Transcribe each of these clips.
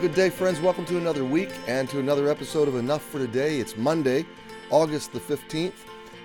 Good day, friends. Welcome to another week and to another episode of Enough for Today. It's Monday, August the 15th,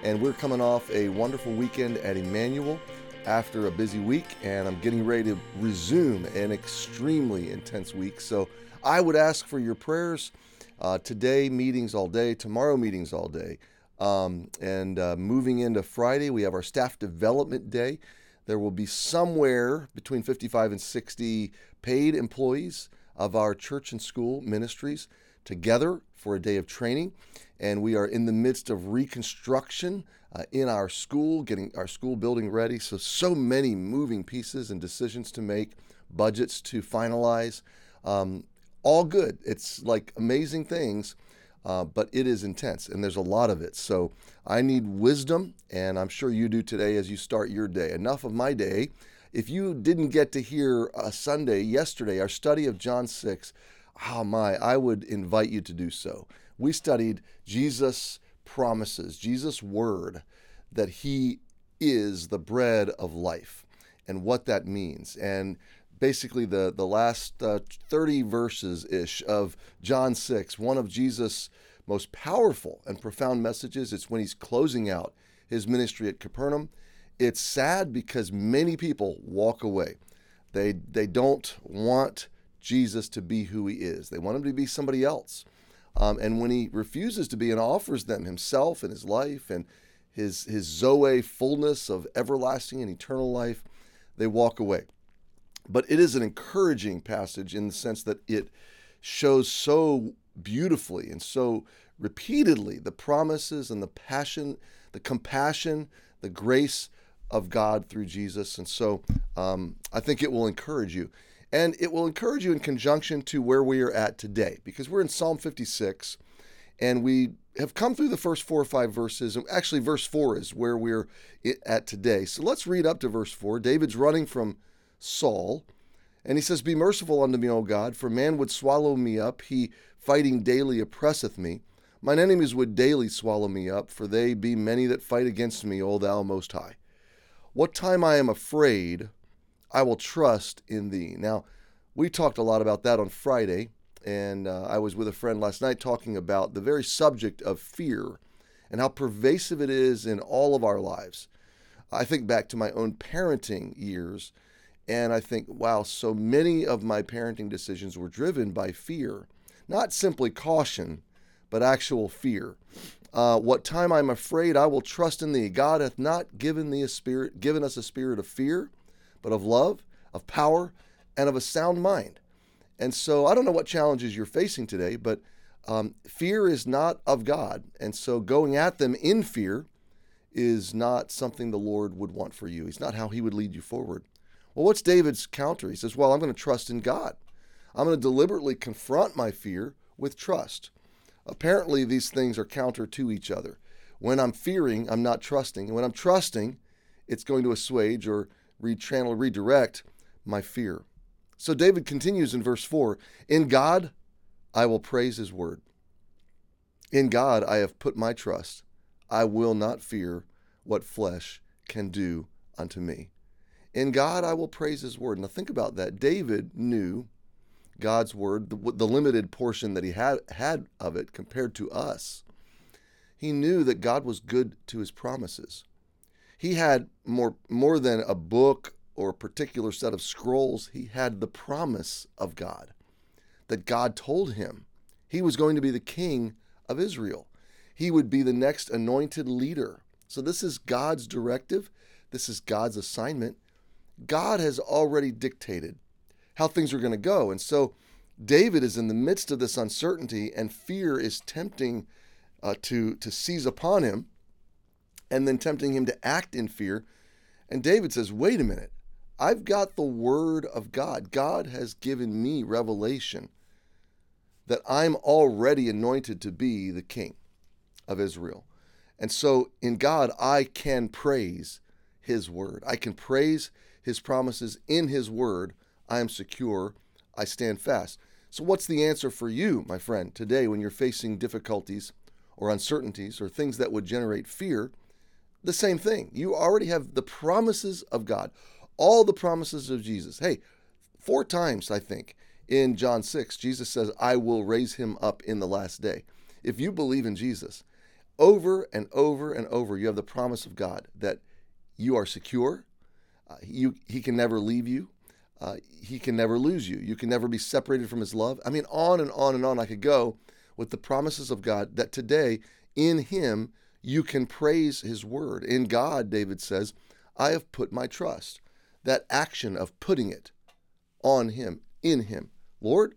and we're coming off a wonderful weekend at Emmanuel after a busy week, and I'm getting ready to resume an extremely intense week. So I would ask for your prayers. Uh, today, meetings all day, tomorrow, meetings all day. Um, and uh, moving into Friday, we have our staff development day. There will be somewhere between 55 and 60 paid employees of our church and school ministries together for a day of training. And we are in the midst of reconstruction uh, in our school, getting our school building ready. So, so many moving pieces and decisions to make, budgets to finalize. Um, all good. It's like amazing things, uh, but it is intense and there's a lot of it. So, I need wisdom, and I'm sure you do today as you start your day. Enough of my day. If you didn't get to hear a Sunday yesterday, our study of John 6, oh my, I would invite you to do so. We studied Jesus' promises, Jesus' word that he is the bread of life and what that means. And basically, the, the last uh, 30 verses ish of John 6, one of Jesus' most powerful and profound messages, it's when he's closing out his ministry at Capernaum it's sad because many people walk away. They they don't want Jesus to be who he is. They want him to be somebody else. Um, and when he refuses to be and offers them himself and his life and his his Zoe fullness of everlasting and eternal life, they walk away. But it is an encouraging passage in the sense that it shows so beautifully and so repeatedly the promises and the passion, the compassion, the grace of God through Jesus. And so um, I think it will encourage you. And it will encourage you in conjunction to where we are at today, because we're in Psalm 56 and we have come through the first four or five verses. And actually, verse four is where we're at today. So let's read up to verse four. David's running from Saul. And he says, Be merciful unto me, O God, for man would swallow me up. He fighting daily oppresseth me. Mine enemies would daily swallow me up, for they be many that fight against me, O thou most high. What time I am afraid, I will trust in thee. Now, we talked a lot about that on Friday, and uh, I was with a friend last night talking about the very subject of fear and how pervasive it is in all of our lives. I think back to my own parenting years, and I think, wow, so many of my parenting decisions were driven by fear, not simply caution, but actual fear. Uh, what time I'm afraid, I will trust in thee. God hath not given thee a spirit, given us a spirit of fear, but of love, of power, and of a sound mind. And so I don't know what challenges you're facing today, but um, fear is not of God. And so going at them in fear is not something the Lord would want for you. He's not how he would lead you forward. Well, what's David's counter? He says, Well, I'm going to trust in God. I'm going to deliberately confront my fear with trust. Apparently, these things are counter to each other. When I'm fearing, I'm not trusting. And when I'm trusting, it's going to assuage or rechannel, redirect my fear. So David continues in verse 4 In God I will praise his word. In God I have put my trust. I will not fear what flesh can do unto me. In God I will praise his word. Now think about that. David knew God's word, the, the limited portion that he had had of it compared to us, he knew that God was good to his promises. He had more more than a book or a particular set of scrolls, he had the promise of God that God told him he was going to be the king of Israel. He would be the next anointed leader. So this is God's directive. This is God's assignment. God has already dictated how things are going to go. And so David is in the midst of this uncertainty, and fear is tempting uh, to, to seize upon him and then tempting him to act in fear. And David says, Wait a minute. I've got the word of God. God has given me revelation that I'm already anointed to be the king of Israel. And so in God, I can praise his word. I can praise his promises in his word I am secure, I stand fast. So, what's the answer for you, my friend, today when you're facing difficulties or uncertainties or things that would generate fear? The same thing. You already have the promises of God, all the promises of Jesus. Hey, four times, I think, In John 6, Jesus says, I will raise him up in the last day. If you believe in Jesus, over and over and over, you have the promise of God that you are secure. Uh, you, he can never leave you. Uh, he can never lose you. You can never be separated from his love. I mean, on and on and on I could go with the promises of God that today in him you can praise his word. In God, David says, I have put my trust. That action of putting it on him, in him. Lord,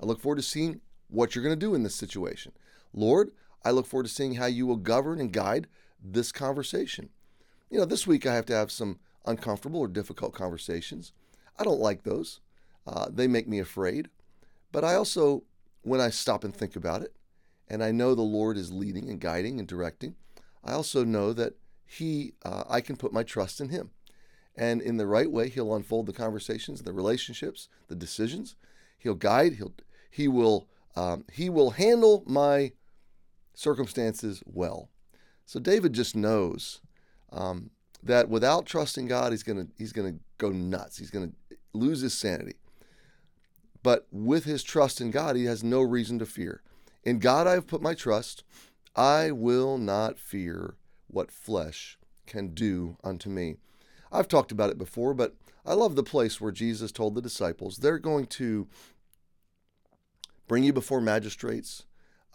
I look forward to seeing what you're going to do in this situation. Lord, I look forward to seeing how you will govern and guide this conversation. You know, this week I have to have some uncomfortable or difficult conversations. I don't like those. Uh, they make me afraid. But I also, when I stop and think about it, and I know the Lord is leading and guiding and directing, I also know that He, uh, I can put my trust in Him. And in the right way, He'll unfold the conversations, the relationships, the decisions. He'll guide. He'll He will um, He will handle my circumstances well. So David just knows um, that without trusting God, he's gonna he's gonna go nuts. He's gonna lose his sanity. But with his trust in God, he has no reason to fear. In God I have put my trust. I will not fear what flesh can do unto me. I've talked about it before, but I love the place where Jesus told the disciples they're going to bring you before magistrates,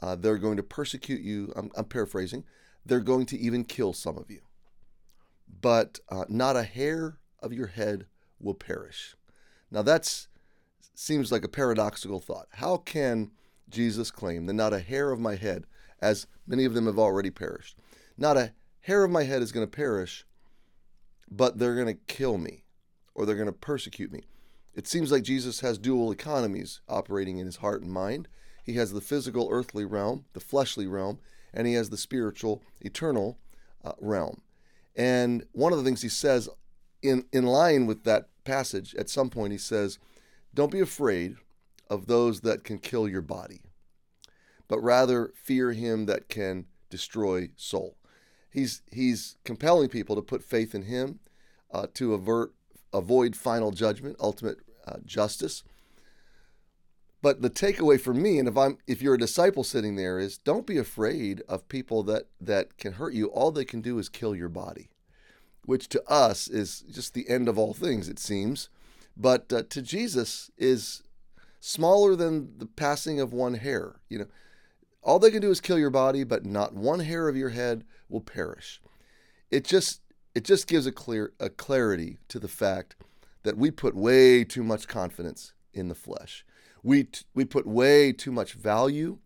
uh, they're going to persecute you. I'm, I'm, paraphrasing. They're going to even kill some of you. But uh, not a hair of your head will perish. Now, that seems like a paradoxical thought. How can Jesus claim that not a hair of my head, as many of them have already perished, not a hair of my head is going to perish, but they're going to kill me or they're going to persecute me? It seems like Jesus has dual economies operating in his heart and mind. He has the physical, earthly realm, the fleshly realm, and he has the spiritual, eternal uh, realm. And one of the things he says in, in line with that passage, at some point, he says, Don't be afraid of those that can kill your body, but rather fear him that can destroy soul. He's, he's compelling people to put faith in him, uh, to avert, avoid final judgment, ultimate uh, justice but the takeaway for me, and if I'm if you're a disciple sitting there, is don't be afraid of people that that can hurt you. All they can do is kill your body, which to us is just the end of all things, it seems. But uh, to Jesus is smaller than the passing of one hair. You know, all they can do is kill your body, but not one hair of your head will perish. It just it just gives a clear a clarity to the fact that we put way too much confidence in the flesh we t- we put way too much value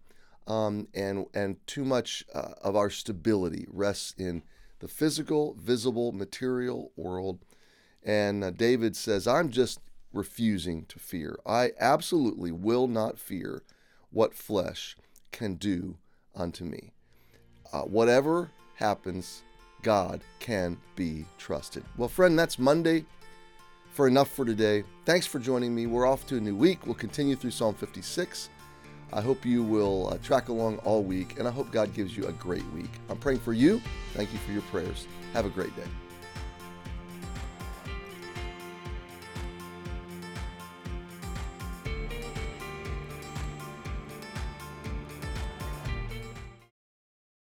um, and and too much uh, of our stability rests in the physical, visible, material world. And uh, David says, "I'm just refusing to fear. I absolutely will not fear what flesh can do unto me. Uh, whatever happens, God can be trusted." Well, friend, that's Monday for enough for today. Thanks for joining me. We're off to a new week. We'll continue through Psalm 56. I hope you will uh, track along all week, and I hope God gives you a great week. I'm praying for you. Thank you for your prayers. Have a great day.